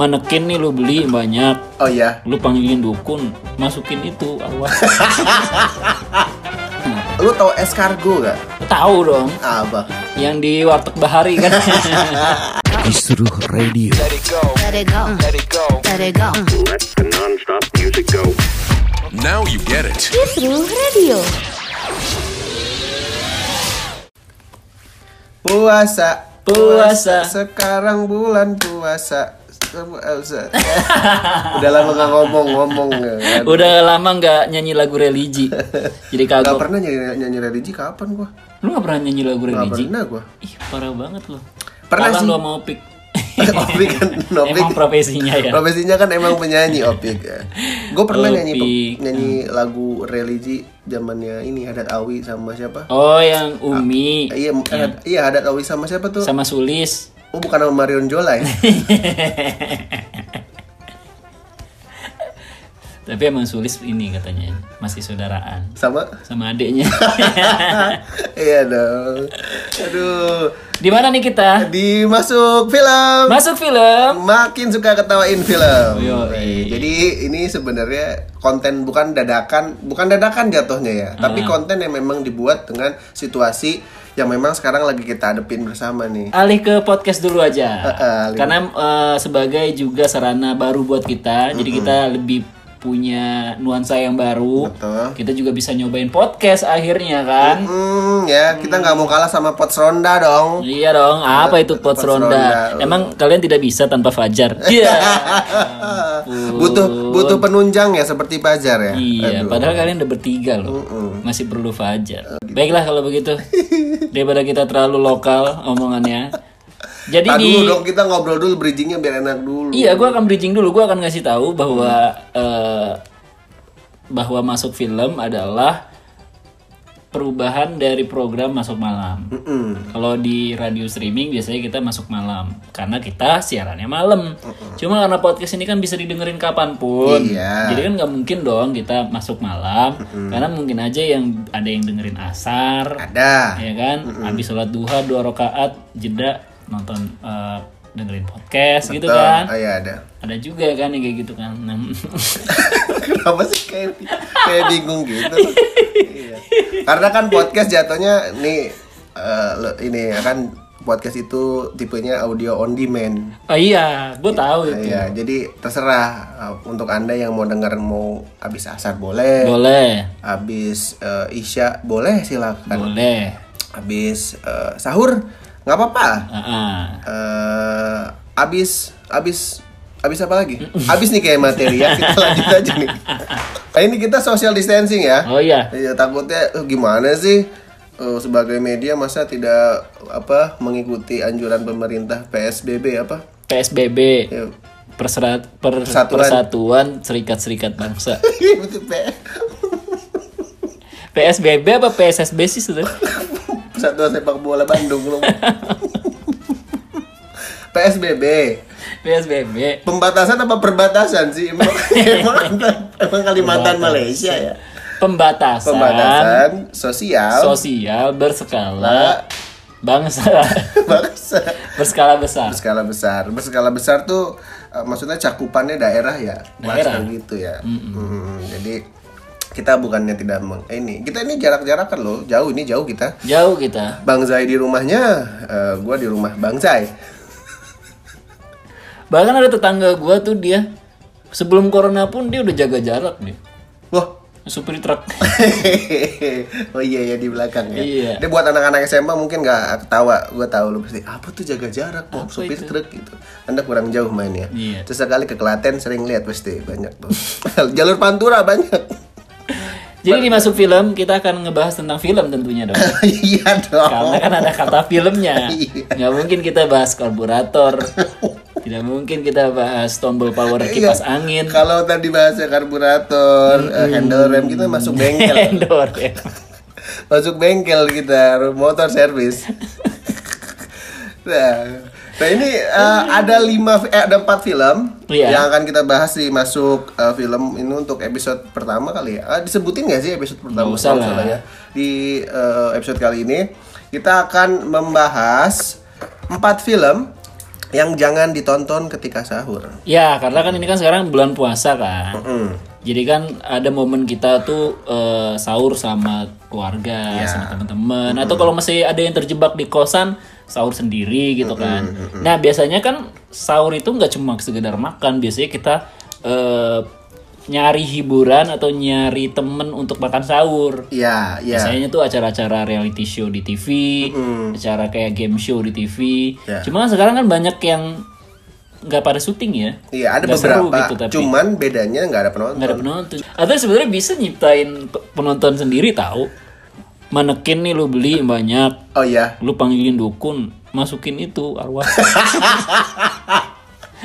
manekin nih lu beli banyak Oh iya. lu panggilin dukun masukin itu awal Lu tahu escargot gak? tahu dong Apa? yang di warteg bahari kan Kisruh Radio. Let it go. Let it go. Let it go. Let the non-stop music go. Now you get it. Kisruh Radio. Puasa. Puasa. Sekarang bulan puasa. Puasa. Udah lama gak ngomong-ngomong kan? udah lama nggak nyanyi lagu religi jadi Gak kagok pernah nyanyi, nyanyi religi kapan gua? lu nggak pernah nyanyi lagu Gak religi pernah gua. ih parah banget lo Pernah Kalah sih. lu sama opik Opik kan, Opik. emang profesinya ya Profesinya kan emang penyanyi Opik. Gue pernah nyanyi Opik. nyanyi lagu religi zamannya ini Hadat Awi sama siapa? oh yang umi Iya, Hadat- iya Hadat Awi sama siapa tuh? sama sulis Oh bukan sama Marion Jola ya? tapi emang sulis ini katanya masih saudaraan sama? sama adiknya iya dong. Aduh. di mana nih kita Di masuk film. masuk film Makin suka ketawain film. Yoi. Jadi ini sebenarnya konten bukan dadakan, bukan dadakan jatuhnya ya, tapi konten yang memang dibuat dengan situasi yang memang sekarang lagi kita hadepin bersama nih. alih ke podcast dulu aja eh, alih. karena eh, sebagai juga sarana baru buat kita jadi kita lebih punya nuansa yang baru Betul. kita juga bisa nyobain podcast akhirnya kan Hmm, ya kita nggak mau kalah sama Pot Ronda dong. Iya dong, apa itu pot ronda? ronda. Emang kalian tidak bisa tanpa Fajar? Iya. butuh butuh penunjang ya seperti Pajar ya. Iya, Aduh. padahal kalian udah bertiga loh. Masih perlu Fajar. Baiklah kalau begitu. Daripada kita terlalu lokal omongannya. Jadi Tadi di dulu dong kita ngobrol dulu bridgingnya biar enak dulu. Iya, gua akan bridging dulu. Gua akan ngasih tahu bahwa eh, bahwa masuk film adalah perubahan dari program masuk malam. Kalau di radio streaming biasanya kita masuk malam karena kita siarannya malam. Cuma karena podcast ini kan bisa didengerin kapan pun. Iya. Jadi kan nggak mungkin dong kita masuk malam karena mungkin aja yang ada yang dengerin asar, Ada. ya kan? Habis sholat duha dua rakaat jeda nonton eh, dengerin podcast gitu Betul. kan. Oh iya ada. Ada juga kan yang kayak gitu kan. Nah, Kenapa sih kayak kayak bingung gitu? Iya. Karena kan podcast jatuhnya nih eh, lo- ini ya kan podcast itu tipenya audio on demand. oh iya, gue tahu itu. Iya, jadi terserah eh, untuk anda yang mau denger mau habis asar boleh, Boleh, habis eh, isya boleh silakan, boleh. habis eh, sahur nggak apa-apa, Ah, ah. eh abis abis abis apa lagi? Abis nih kayak materi ya kita lanjut aja nih. Nah, ini kita social distancing ya. Oh iya, Iya takutnya eh, gimana sih eh, sebagai media masa tidak apa mengikuti anjuran pemerintah PSBB apa? PSBB, Ya, Perserat, per- Persatuan. Persatuan Serikat-Serikat Bangsa. PSBB apa PSSB sih sudah? Persatuan Sepak Bola Bandung loh. PSBB PSBB. pembatasan apa perbatasan sih? Emang emang, emang Kalimantan Malaysia ya? Pembatasan, pembatasan sosial. Sosial berskala. Bangsa. Bangsa. Berskala besar. berskala besar. Berskala besar tuh eh, maksudnya cakupannya daerah ya? Daerah. Gitu ya. Hmm, jadi kita bukannya tidak meng eh, ini kita ini jarak-jarakan loh jauh ini jauh kita Jauh kita. Bang Zai di rumahnya eh, gua di rumah Bang Zai Bahkan ada tetangga gua tuh dia sebelum corona pun dia udah jaga jarak nih. wah Supir truk. oh iya ya di belakang ya. Iya. Dia buat anak-anak SMA mungkin nggak ketawa. Gue tahu lu pasti apa tuh jaga jarak, Bob, supir truk gitu. Anda kurang jauh mainnya. Iya. Terus sekali ke Klaten sering lihat pasti banyak tuh. Jalur Pantura banyak. Jadi di masuk film kita akan ngebahas tentang film tentunya dong. iya dong. Karena kan ada kata filmnya. Iya. Nggak mungkin kita bahas karburator. Tidak mungkin kita bahas tombol power kipas Iya. angin. Kalau tadi bahasa karburator, eh, handle rem kita masuk bengkel. Endor ya. masuk bengkel kita, motor servis. nah, nah ini eh, ada lima, eh, ada empat film Iya. yang akan kita bahas di masuk eh, film ini untuk episode pertama kali ya. Ah, disebutin nggak sih episode pertama? Nggak usah lah. ya. Di eh, episode kali ini kita akan membahas empat film yang jangan ditonton ketika sahur. Ya, karena kan ini kan sekarang bulan puasa kan. Mm. Jadi kan ada momen kita tuh eh, sahur sama keluarga, Ya. sama teman-teman. Atau kalau masih ada yang terjebak di kosan, sahur sendiri gitu kan. Nah biasanya kan sahur itu nggak cuma sekedar makan, biasanya kita eh, nyari hiburan atau nyari temen untuk makan sahur. Iya, iya. Biasanya tuh acara-acara reality show di TV, acara kayak game show di TV. Ya. Cuma sekarang kan banyak yang nggak pada syuting ya. Iya, ada seru beberapa. gitu, tapi. Cuman bedanya nggak ada penonton. nggak ada penonton. Atau sebenarnya bisa nyiptain pe- penonton sendiri tahu. Manekin nih lu beli banyak, Oh iya. lu panggilin dukun, masukin itu arwah.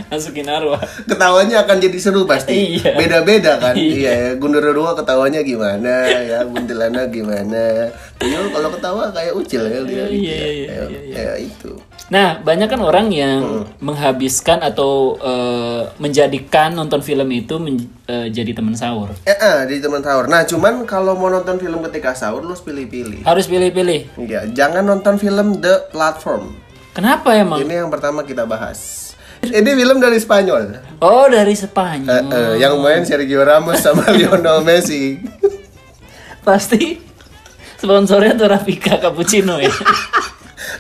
masukin arwah. Ketawanya akan jadi seru pasti. Iya. Beda-beda kan. Iya. iya, Gundurwo ketawanya gimana, ya Kuntilanak gimana. Tuyul kalau ketawa kayak ucil ya dia. Iya, gitu iya, ya. iya, Kayak- iya, iya. kayak itu. Nah, banyak kan orang yang menghabiskan atau eh, menjadikan nonton film itu men- eh, jadi teman sahur. Eh, eh, di teman sahur. Nah, cuman kalau mau nonton film ketika sahur lu harus pilih-pilih. Harus pilih-pilih. Iya, jangan nonton film The Platform. Kenapa emang? Ini yang pertama kita bahas. Ini film dari Spanyol. Oh, dari Spanyol. eh, yang main Sergio Ramos sama Lionel Messi. Pasti sponsornya tuh Rafika Cappuccino ya.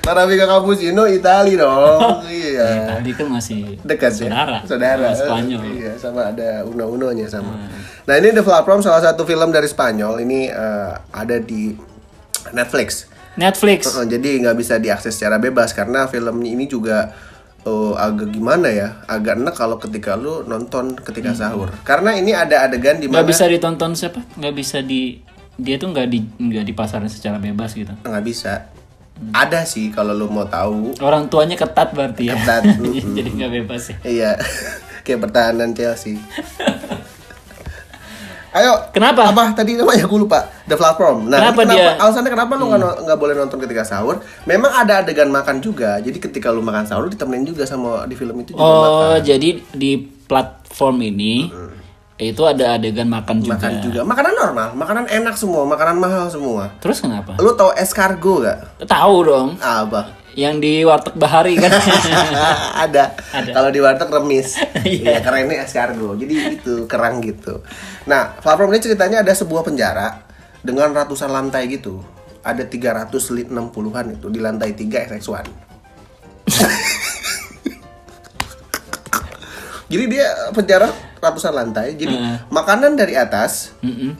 Arabica Cappuccino Itali dong. iya. Tadi kan masih Dekat ya. saudara. Saudara. Sama Spanyol. Iya, sama ada uno-unonya sama. Nah, ini The Platform salah satu film dari Spanyol. Ini eh, ada di Netflix. Netflix. Uh, jadi nggak bisa diakses secara bebas karena film ini juga uh, agak gimana ya, agak enak kalau ketika lu nonton ketika sahur. Karena ini ada adegan di Hmm. Nggak mana bisa ditonton siapa? Nggak bisa di dia tuh nggak di nggak dipasarin secara bebas gitu. nggak bisa. Ada sih kalau lu mau tahu. Orang tuanya ketat berarti ya. Ketat, Jadi nggak bebas ya. Iya, kayak pertahanan Chelsea. Ayo, Kenapa? apa tadi namanya gue lupa The Platform. Nah, Kenapa ini dia- Hmm. Alasannya kenapa lu nggak no- nggak boleh nonton ketika sahur? Memang ada adegan makan juga. Jadi ketika lu makan sahur ditemenin juga sama di film itu juga Oh, makan. jadi di platform ini itu ada adegan makan juga. makan juga makanan normal makanan enak semua makanan mahal semua Terus kenapa? lu tau escargot gak Tahu dong. apa Yang di warteg bahari kan. ada, Ada. kalau di warteg remis Iya. iya kerennya escargot jadi itu kerang gitu nah platform ini ceritanya ada sebuah penjara dengan ratusan lantai gitu ada 360-an itu di lantai 3 SX1 jadi dia penjara ratusan lantai. Jadi makanan dari atas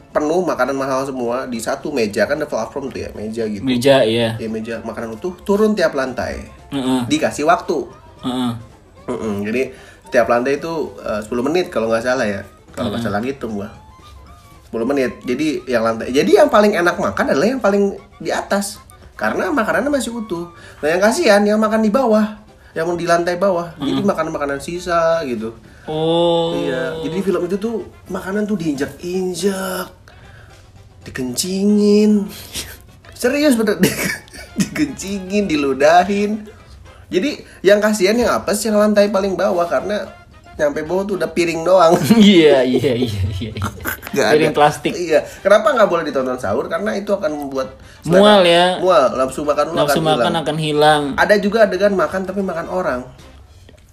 penuh makanan mahal semua. Di satu meja kan ada platform tuh ya meja gitu. Meja ya. ya meja makanan utuh turun tiap lantai. Heeh. dikasih waktu. Mm-mm, jadi tiap lantai itu eh, 10 menit kalau nggak salah ya. Kalau nggak salah gitu gua. 10 menit. Jadi yang lantai jadi yang paling enak makan adalah yang paling di atas. Karena makanannya masih utuh. Nah yang kasihan yang makan di bawah yang di lantai bawah. Jadi makanan makanan sisa gitu. Oh. iya. Jadi di film itu tuh makanan tuh diinjak injak dikencingin. Serius bener. Dikencingin diludahin. Jadi yang kasihan yang apa sih? Yang lantai paling bawah karena nyampe bawah tuh udah piring doang Iya, iya, iya, iya. Piring ada. plastik. iya kenapa nggak boleh ditonton sahur karena itu akan membuat selera- Mual ya. mual nafsu makan lu Nafsu akan makan hilang. akan hilang. ada juga adegan makan tapi makan orang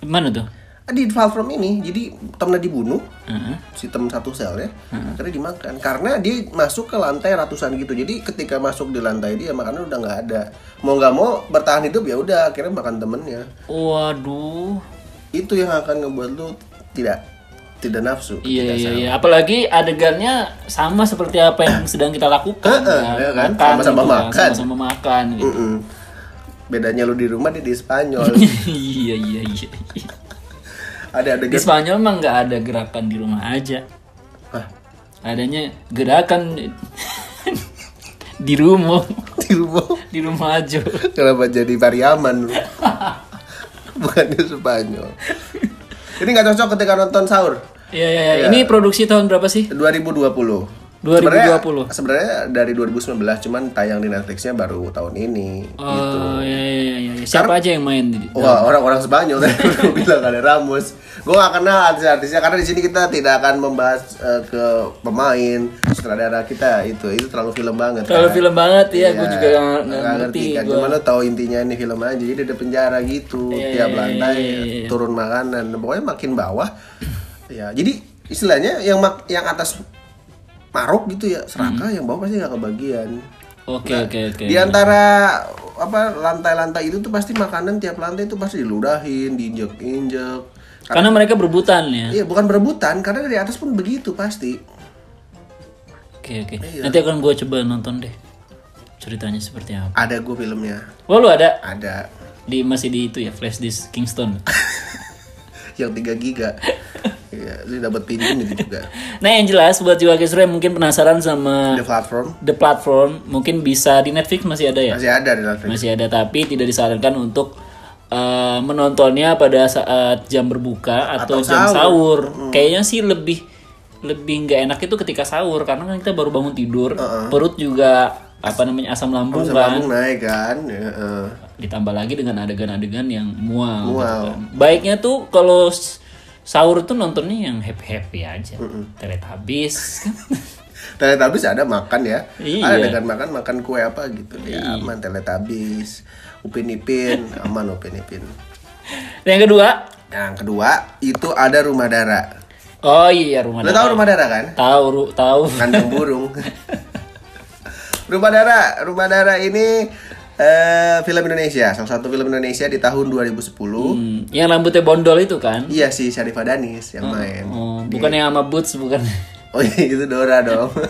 Mana tuh? di Valfrom ini jadi temennya dibunuh Heeh. si temen satu sel ya akhirnya dimakan karena dia masuk ke lantai ratusan gitu jadi ketika masuk di lantai dia makanan udah nggak ada mau nggak mau bertahan hidup ya udah akhirnya makan temennya Waduh. Itu yang akan ngebuat lu tidak tidak nafsu Iya iya iya. Apalagi adegannya sama seperti apa yang sedang kita lakukan. Heeh, kan? ya kan? Makan Sama-sama gitu kan, makan. Sama-sama makan gitu. Mm-mm. bedanya lu di rumah dia di Spanyol iya iya iya. iya. ada Di adegan Spanyol mah nggak ada gerakan di rumah aja. Hah? Adanya gerakan di rumah, di rumah di rumah aja. kenapa jadi Pariaman lu bukannya Spanyol ini nggak cocok ketika nonton sahur Iya iya iya. Iya. Ini produksi tahun berapa sih? 2020 Sebenarnya 2020. sebenarnya dari 2019 cuman tayang di Netflixnya baru tahun ini. gitu. Oh iya iya iya. iya. Siapa aja yang main di Wah orang-orang Spanyol tadi gue bilang ada Ramos. Gue gak kenal artis-artisnya karena di sini kita tidak akan membahas eh, ke pemain, sutradara kita itu itu terlalu film banget. Terlalu kan. film banget ya, gue Iya, juga nggak nggak ngerti. kan. gua. Cuma lo tahu intinya ini film aja. Jadi ada penjara gitu, Iya, tiap iya, lantai iya, iya, iya. turun makanan. Pokoknya makin bawah. ya, jadi istilahnya yang mak- yang atas maruk gitu ya seraka, Hmm. yang bawah pasti nggak kebagian. Oke oke oke. Di antara apa lantai-lantai itu tuh pasti makanan tiap lantai itu pasti diludahin, diinjek-injek. Karena mereka berebutan ya. Iya, bukan berebutan karena dari atas pun begitu pasti. Oke oke. Iya. Nanti akan gue coba nonton deh. Ceritanya seperti apa? Ada gue filmnya, Oh lu ada ada di masih di itu ya flash disk Kingston. yang 3 giga. Iya, lu dapat pinjam itu juga. Nah yang jelas buat jiwa Kesra yang mungkin penasaran sama The platform The Platform mungkin bisa di Netflix masih ada ya? masih ada di Netflix. Masih ada tapi tidak disarankan untuk uh, menontonnya pada saat jam berbuka atau, Atau jam sahur. sahur. Kayaknya sih lebih lebih nggak enak itu ketika sahur karena kan kita baru bangun tidur, perut juga apa namanya asam lambung Asam kan. lambung naik kan. Ya, eh. Ditambah lagi dengan adegan-adegan yang mual. gitu Mual. kan. Baiknya tuh kalau sahur tuh nontonnya yang happy happy aja. Teletubbies kan. Teletubbies ada makan ya. Iya. Ada dengan makan makan kue apa gitu. Ya aman Teletubbies. Upin Ipin, aman Upin Ipin. Yang kedua, Yang kedua itu ada rumah dara. oh iya rumah Lo Dara. tahu rumah dara kan? Tahu ru- tahu. Kandang burung. rumah dara, rumah dara ini eh, film Indonesia, salah satu film Indonesia di tahun 2010. Hmm, yang rambutnya bondol itu kan? Iya si Syarifah Danis yang main. Oh, bukan yang sama Boots bukan. Oh iya itu Dora dong.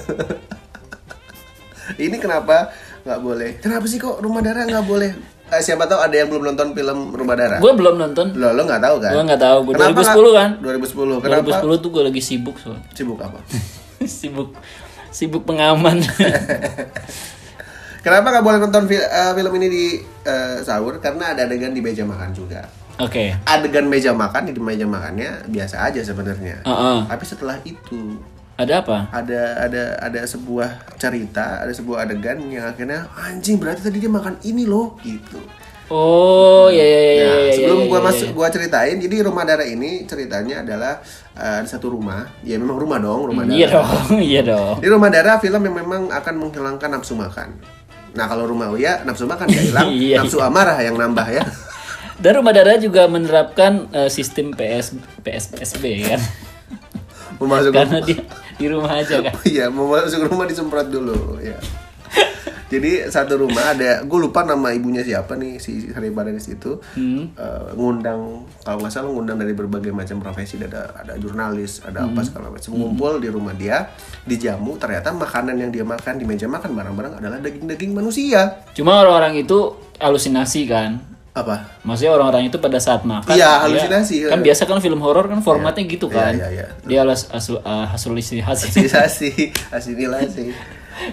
ini kenapa nggak boleh? Kenapa sih kok rumah dara nggak boleh? Eh, siapa tahu ada yang belum nonton film Rumah Dara? gue belum nonton. Lo lo nggak tahu kan? Gue nggak tahu. Gue Kenapa 2010 kan. nggak- 2010. Kenapa? 2010 tuh gue lagi sibuk soal. Sibuk apa? sibuk sibuk pengaman. Kenapa nggak boleh nonton fi- eh, film ini di eh, sahur? Karena ada adegan di meja makan juga. Oke. Adegan meja makan di meja makannya biasa aja sebenarnya. Heeh. Tapi setelah itu Ada apa? ada ada ada sebuah cerita, ada sebuah adegan yang akhirnya anjing berarti tadi dia makan ini loh gitu. Oh, ya ya ya ya. Nah, ya, sebelum ya, gua ya, masuk gua ceritain, jadi rumah darah ini ceritanya adalah ada satu rumah, ya memang rumah dong, rumah darah. Iya dong, iya dong. Di rumah darah film yang memang akan menghilangkan nafsu makan. Nah kalau rumah Uya nafsu makan nggak hilang, Iya, nafsu amarah yang nambah ya. Dan rumah dara juga menerapkan eh, sistem PS PSSB kan. Mau masuk Karena rumah, dia di rumah aja kan. iya mau masuk rumah disemprot dulu ya. Jadi satu rumah ada, gue lupa nama ibunya siapa nih si Saripah Danis itu Hmm. eh, ngundang kalau nggak salah ngundang dari berbagai macam profesi ada ada jurnalis ada Hmm. apa segala macam ngumpul di rumah dia dijamu ternyata makanan yang dia makan di meja makan barang-barang adalah daging-daging manusia Cuma orang-orang itu halusinasi kan. apa Maksudnya orang-orang itu pada saat makan Iya, dia- halusinasi, Kan iya. biasa kan film horor kan formatnya gitu Iya, kan. iya, iya. Dia harus asu, uh, halusinasi. asimilasi asimilasi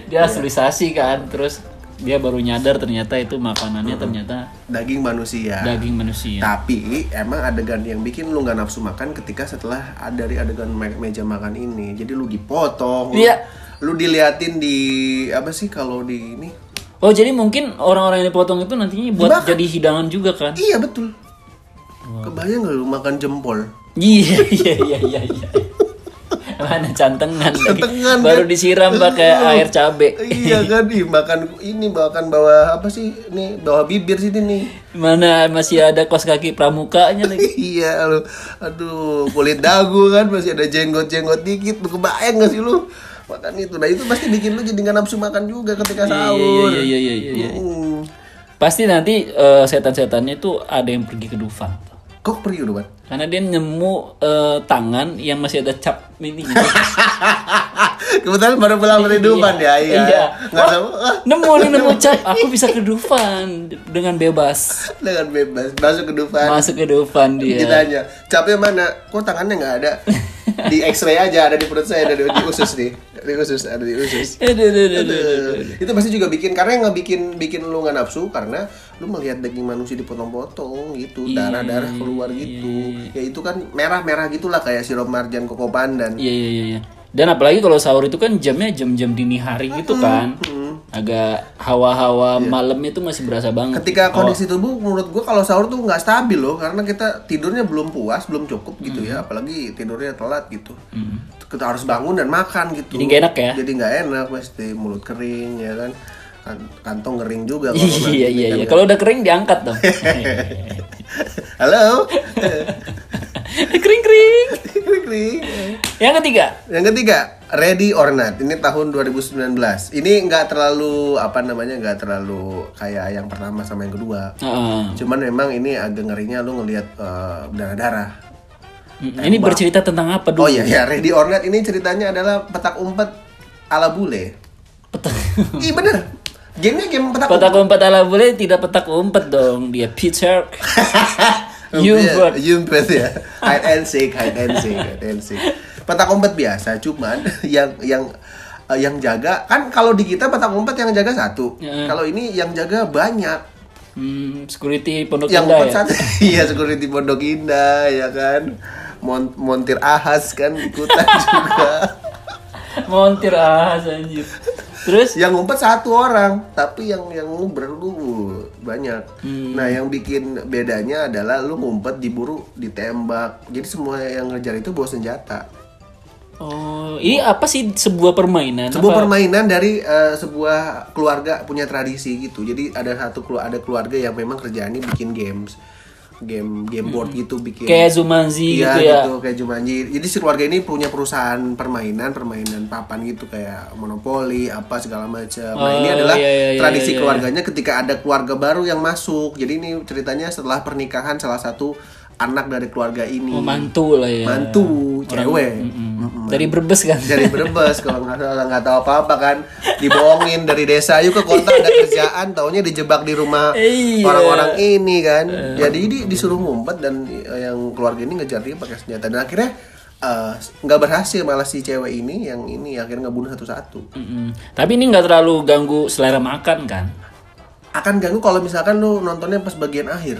dia halusinasi kan. Terus dia baru nyadar ternyata itu makanannya ternyata daging manusia daging manusia. Tapi emang adegan yang bikin lu nggak nafsu makan ketika setelah ada dari adegan me- meja makan ini. Jadi lu dipotong. lu- Iya. Lu, diliatin di apa sih kalau di ini? Oh jadi mungkin orang-orang yang dipotong itu nantinya buat Dimakan. jadi hidangan juga kan? Iya betul. Kebayang nggak lu makan jempol? Iya iya iya iya. iya. Mana cantengan, lagi. Cantengan, baru kan? disiram pakai air cabe. iya kan, ih, makan ini makan bawah apa sih? Nih bawah bibir sini nih. Mana masih ada kos kaki pramukanya lagi. iya lu, aduh kulit dagu kan masih ada jenggot-jenggot dikit. Lu kebayang gak sih lu? Makan itu, nah itu pasti bikin lu jadi nggak nafsu makan juga ketika Iya sahur. iya iya iya iya. iya. Hmm. Pasti nanti eh, setan-setannya itu ada yang pergi ke Dufan. Kok pergi udah? Karena dia nemu eh, tangan yang masih ada cap ini gitu. Kebetulan baru pulang dari Dufan ya, iya. Iya. Nggak tahu, nemu nih nemu cap. Aku bisa ke Dufan dengan bebas. dengan bebas masuk ke Dufan. Masuk ke Dufan dia. Ditanya, capnya mana? Kok tangannya nggak ada? Di X-ray aja, ada di perut saya, ada di usus nih, di usus, ada di usus. Aduh, aduh, aduh. Itu pasti juga bikin karena yang nggak bikin bikin lu nggak nafsu karena lu melihat daging manusia dipotong-potong gitu, Iya, darah-darah keluar gitu. Ya itu kan merah-merah gitulah kayak sirup marjan koko pandan. Iya iya iya. iya. Dan apalagi kalau sahur itu kan jamnya jam-jam dini hari gitu kan. Agak hawa-hawa malam itu masih berasa banget. Iya. Ketika kondisi tubuh menurut gua kalau sahur tuh nggak stabil loh karena kita tidurnya belum puas, belum cukup gitu ya, apalagi tidurnya telat gitu. Kita harus bangun dan makan gitu. Jadi nggak enak ya? Jadi nggak enak pasti mulut kering ya kan. Kan- Kantong kering juga kalau Iya ini iya kan iya. Kalau udah kering diangkat dong. Halo. kering kering kering. Yang ketiga. Yang ketiga, Ready or Not. Ini tahun 2019. Ini nggak terlalu apa namanya nggak terlalu kayak yang pertama sama yang kedua. Heeh. Cuman memang ini agak ngerinya lu ngelihat eh, darah-darah. Ini bercerita tentang apa dulu? Oh iya ya, Ready or Not ini ceritanya adalah petak umpet ala bule. Petak. Ih bener. Gamenya game petak, Petak umpet ala bule tidak petak umpet dong, dia Peter. Umpet. Yumpet ya. Hide and seek, hide and seek, hide and seek. Petak umpet biasa, cuman yang yang eh, yang jaga kan kalau di kita petak umpet yang jaga satu. Ya. Kalau ini yang jaga banyak. Hmm, security pondok yang indah umpet ya. satu. Iya, security Pondok Indah ya kan. Mon- montir ahas kan ikutan juga. Montir ah anjir. Terus yang ngumpet satu orang tapi yang yang nguber lu banyak Hmm. nah yang bikin bedanya adalah lu ngumpet diburu ditembak jadi semua yang ngejar itu bawa senjata oh, ini apa sih sebuah permainan? sebuah Apa? permainan dari eh, sebuah keluarga punya tradisi gitu jadi ada satu ada keluarga yang memang kerjaannya bikin games game game board gitu bikin Hmm. Kayak Zumanzi Iya gitu ya. gitu kayak Jumanji. Jadi si keluarga ini punya perusahaan permainan, permainan papan gitu kayak monopoli apa segala macam. Nah, ini Oh, adalah iya, iya, iya, tradisi iya, iya. keluarganya ketika ada keluarga baru yang masuk. Jadi ini ceritanya setelah pernikahan salah satu anak dari keluarga ini. Oh, mantu lah ya. Mantu, cewek. Mm-mm. Mm-mm. Dari Brebes kan. Dari Brebes kalau nggak salah nggak tahu apa-apa kan dibohongin dari desa yuk ke kota ada kerjaan taunya dijebak di rumah Iya. orang-orang ini kan jadi di, disuruh ngumpet dan eh, yang keluarga ini ngejar dia pakai senjata dan akhirnya eh, nggak berhasil malah si cewek ini yang ini akhirnya ngebunuh satu-satu Mm-mm. Tapi ini nggak terlalu ganggu selera makan kan? akan ganggu kalau misalkan lu nontonnya pas bagian akhir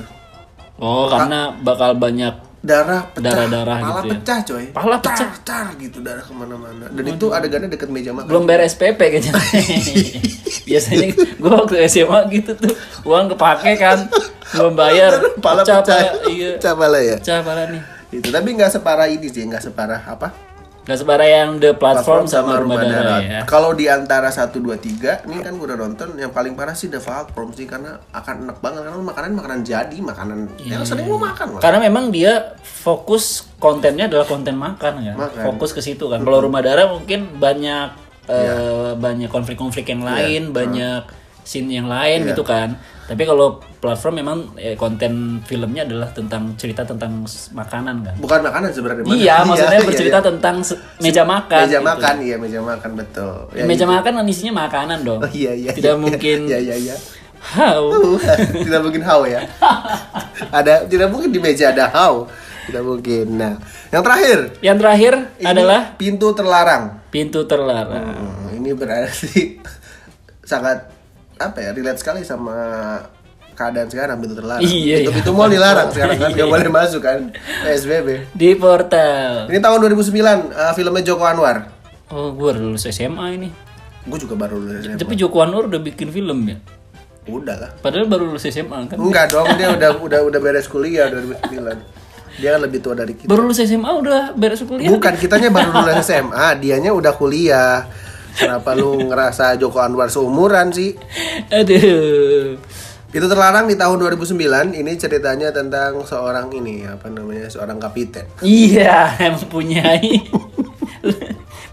Oh, karena bakal banyak darah pecah. Darah-darah pala gitu ya. pecah coy. Pala pecah? car gitu darah ke mana-mana. Dan itu adegannya deket meja makan. Belum beres PP kayaknya. Biasanya gua waktu SMA gitu tuh uang kepake kan. Belum bayar. Pala pecah pecah. pala, iya. Pecah pala ya? Pecah pala nih. Itu tapi nggak separah ini sih nggak separah apa Gak yang the platform, sama, rumah darah ya. Kalau di antara 1 2 3, ini kan gue udah nonton yang paling parah sih The Platform sih karena akan enak banget karena makanan makanan jadi, makanan yang sering lu makan lah. karena memang dia fokus kontennya adalah konten makan kan Makan. fokus ke situ kan. Kalau rumah darah mungkin banyak eh, banyak konflik-konflik yang lain banyak scene yang lain gitu kan tapi kalau platform memang eh, konten filmnya adalah tentang cerita tentang makanan kan Bukan makanan sebenarnya. iya maksudnya iya, bercerita iya. tentang meja makan meja gitu. makan, iya meja makan betul. Ya, meja gitu. makan kan isinya makanan dong Oh, iya iya. tidak iya, mungkin Iya iya iya. how tidak mungkin how ya. ada tidak mungkin di meja ada how. Tidak mungkin. Nah, yang terakhir yang terakhir ini adalah pintu terlarang. pintu terlarang Hmm, ini berarti sangat apa ya relate sekali sama keadaan sekarang pintu terlarang. Iya, pintu iya. mall dilarang sekarang kan Iya, nggak iya. boleh masuk kan PSBB. di portal Ini tahun 2009 eh, filmnya Joko Anwar. Oh, gue lulus SMA ini. Gue juga baru lulus SMA. Tapi Joko Anwar udah bikin film ya. Udah lah. Padahal baru lulus SMA kan. Enggak dong, dia udah udah udah beres kuliah 2009. Dia kan lebih tua dari kita. Baru lulus SMA udah beres kuliah. Bukan, kitanya baru lulus SMA, dianya udah kuliah. Kenapa lu ngerasa Joko Anwar seumuran sih? Aduh. Itu terlarang di tahun 2009. Ini ceritanya tentang seorang ini apa namanya? Seorang kapiten. Iya, mempunyai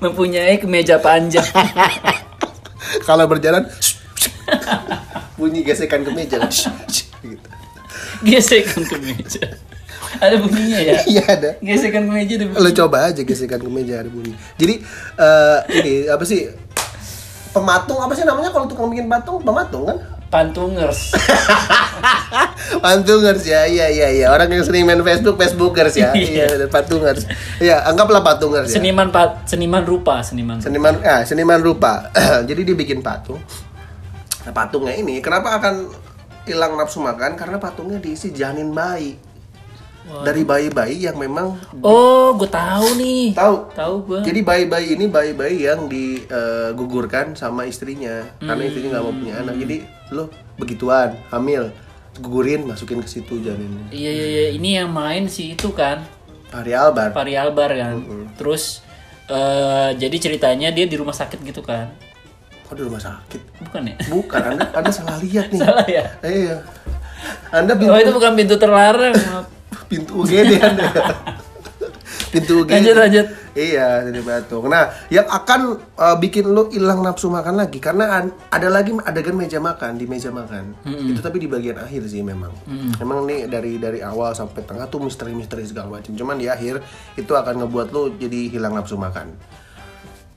mempunyai kemeja panjang. Kalau berjalan bunyi gesekan ke meja kan. gitu. Gesekan kemeja. Ada bunyinya ya? Iya ada. Gesekan kemeja ada Lo bunyi. coba aja gesekan ke meja ada bunyi. Jadi eh, ini apa sih? Pematung apa sih namanya kalau tukang bikin patung? Pematung kan? Pantungers. Patungers ya, iya iya iya. Orang yang sering main Facebook, Facebookers ya. Iya. Iya, patungers. Iya, anggaplah patungers ya. Seniman pat, seniman rupa, seniman. Seniman ah, seniman rupa. Jadi dia bikin patung. Nah, patungnya ini kenapa akan hilang nafsu makan? Karena patungnya diisi janin bayi. Dari bayi-bayi yang memang Oh, gue tahu nih. tahu Tahu gue. Jadi bayi-bayi ini bayi-bayi yang digugurkan sama istrinya karena istrinya nggak mau punya anak. Jadi lo begituan hamil gugurin masukin ke situ janinnya. Iya iya iya, ini yang main sih itu kan. Fahri Albar. Fahri Albar kan. Terus eh jadi ceritanya dia di rumah sakit gitu kan. Kok di rumah sakit? Bukan ya? Bukan, Anda, anda salah lihat nih. Salah ya? Iya. Anda pintu, Oh, itu bukan pintu terlarang. Pintu UGD Anda. pintu UGD. Lanjut lanjut. Iya, jadi batuk. Nah, yang akan uh, bikin lu hilang nafsu makan lagi karena ada lagi adegan meja makan di meja makan. Itu tapi di bagian akhir sih memang. Memang nih dari dari awal sampai tengah tuh misteri-misteri segala macam. Cuman di akhir itu akan ngebuat lu jadi hilang nafsu makan.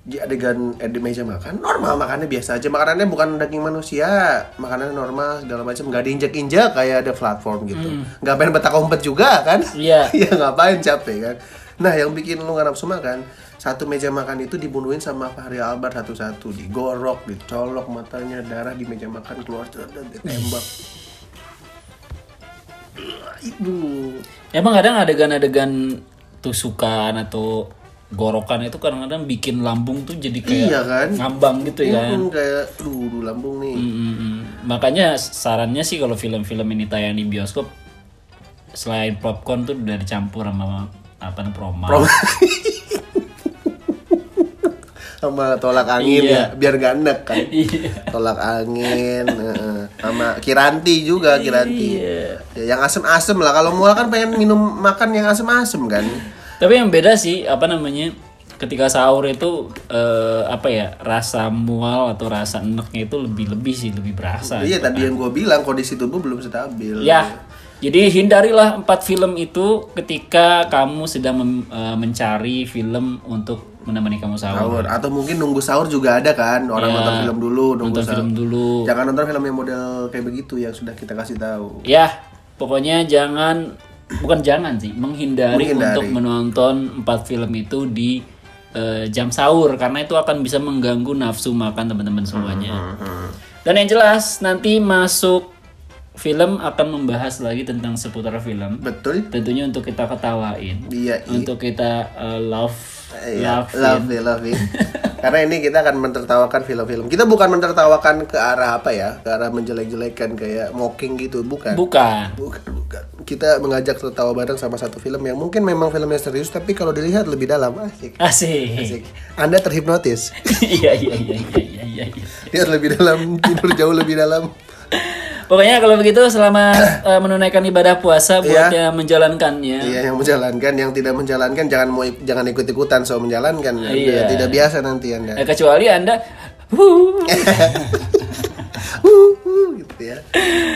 Di adegan eh, di meja makan normal makannya biasa aja. Makanannya bukan daging manusia makanannya normal segala macam. Nggak diinjak-injak kayak ada platform gitu. Nggak pengen betak umpet juga kan? Iya. ya ngapain capek kan? Nah yang bikin lu nggak nafsu makan satu meja makan itu dibunuhin sama Fahri Albar satu-satu. Digorok dicolok matanya darah di meja makan keluar dan ditembak. Itu Emang kadang adegan-adegan tusukan atau gorokan itu kadang-kadang bikin lambung tuh jadi kayak Iya kan? ngambang gitu ya. Hmm, kayak duh, lambung nih Mm-mm. Makanya sarannya sih kalau film-film ini tayang di bioskop selain popcorn tuh udah dicampur sama apa proma. sama tolak angin Iya. ya biar gak enek kan Iya. tolak angin sama kiranti juga kiranti Iya. Ya, yang asem-asem lah kalau mual kan pengen minum makan yang asem-asem kan Tapi yang beda sih apa namanya ketika sahur itu eh, apa ya rasa mual atau rasa eneknya itu lebih lebih sih lebih berasa. iya gitu tadi kan. yang gue bilang kondisi tubuh belum stabil Ya, jadi hindarilah empat film itu ketika kamu sedang mem- eh, mencari film untuk menemani kamu sahur sahur. atau mungkin nunggu sahur juga ada kan orang Ya, nonton film dulu nunggu nonton sahur film dulu. jangan nonton film yang model kayak begitu yang sudah kita kasih tahu Ya, pokoknya jangan bukan jangan sih, menghindari, Menghindari. untuk menonton empat film itu di eh, jam sahur karena itu akan bisa mengganggu nafsu makan teman-teman semuanya. Hmm, Dan yang jelas nanti masuk film akan membahas lagi tentang seputar film. betul Tentunya untuk kita ketawain, iya iya. untuk kita eh, love, Iya, love, love it, love it. Karena ini kita akan mentertawakan film-film. Kita bukan mentertawakan ke arah apa ya, ke arah menjelek-jelekan kayak mocking gitu, bukan. Bukan. Bukan, bukan. Kita mengajak tertawa bareng sama satu film yang mungkin memang filmnya serius, tapi kalau dilihat lebih dalam, asik. Asik. Asik. Anda terhipnotis. Iya iya iya iya iya. iya. Lihat lebih dalam, tidur jauh lebih dalam. Pokoknya kalau begitu selamat eh, menunaikan ibadah puasa buat Iya. yang menjalankannya. Iya, yang menjalankan, yang tidak menjalankan jangan mau jangan ikut-ikutan so menjalankan. Iya. Tidak biasa nanti Anda. Eh, kecuali anda, gitu ya.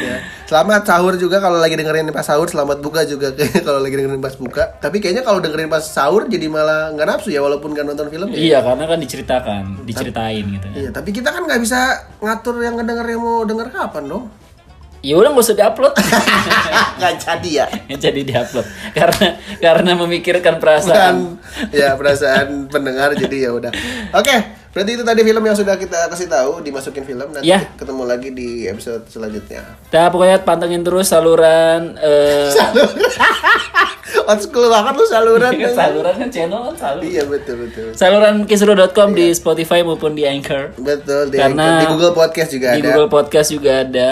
ya. Selamat sahur juga kalau lagi dengerin pas sahur, selamat buka juga kalau lagi dengerin pas buka. Tapi kayaknya kalau dengerin pas sahur jadi malah nggak nafsu ya walaupun nggak nonton film ya. iya karena kan diceritakan, diceritain gitu. Iya, tapi kita kan nggak bisa ngatur yang ngedenger yang mau denger kapan dong. Ya udah nggak usah diupload, Nggak jadi ya. Nggak jadi diupload karena karena memikirkan perasaan. Kan ya perasaan pendengar jadi ya udah. Oke, berarti itu tadi film yang sudah kita kasih tahu dimasukin film nanti Ya. ketemu lagi di episode selanjutnya. Nah pokoknya pantengin terus saluran. eh On school banget lu saluran. saluran kan channel kan saluran. Iya betul betul. Saluran kisru.com di Spotify maupun di Anchor. Betul di, Karena di Google Podcast juga di ada. Google Podcast juga ada.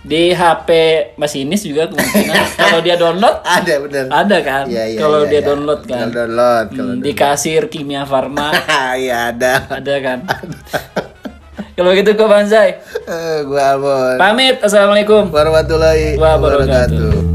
Di HP masinis juga kemungkinan kalau dia download Ada bener. ada kan. Iya, iya, kalau iya, dia iya. download kan. Kalau download, kalau Hmm, di kasir Kimia Farma Iya ada. ada kan. kalau gitu gue Banzai. Eh, gua Almon. Pamit. Assalamualaikum. Warahmatullahi Wabarakatuh. wabarakatuh.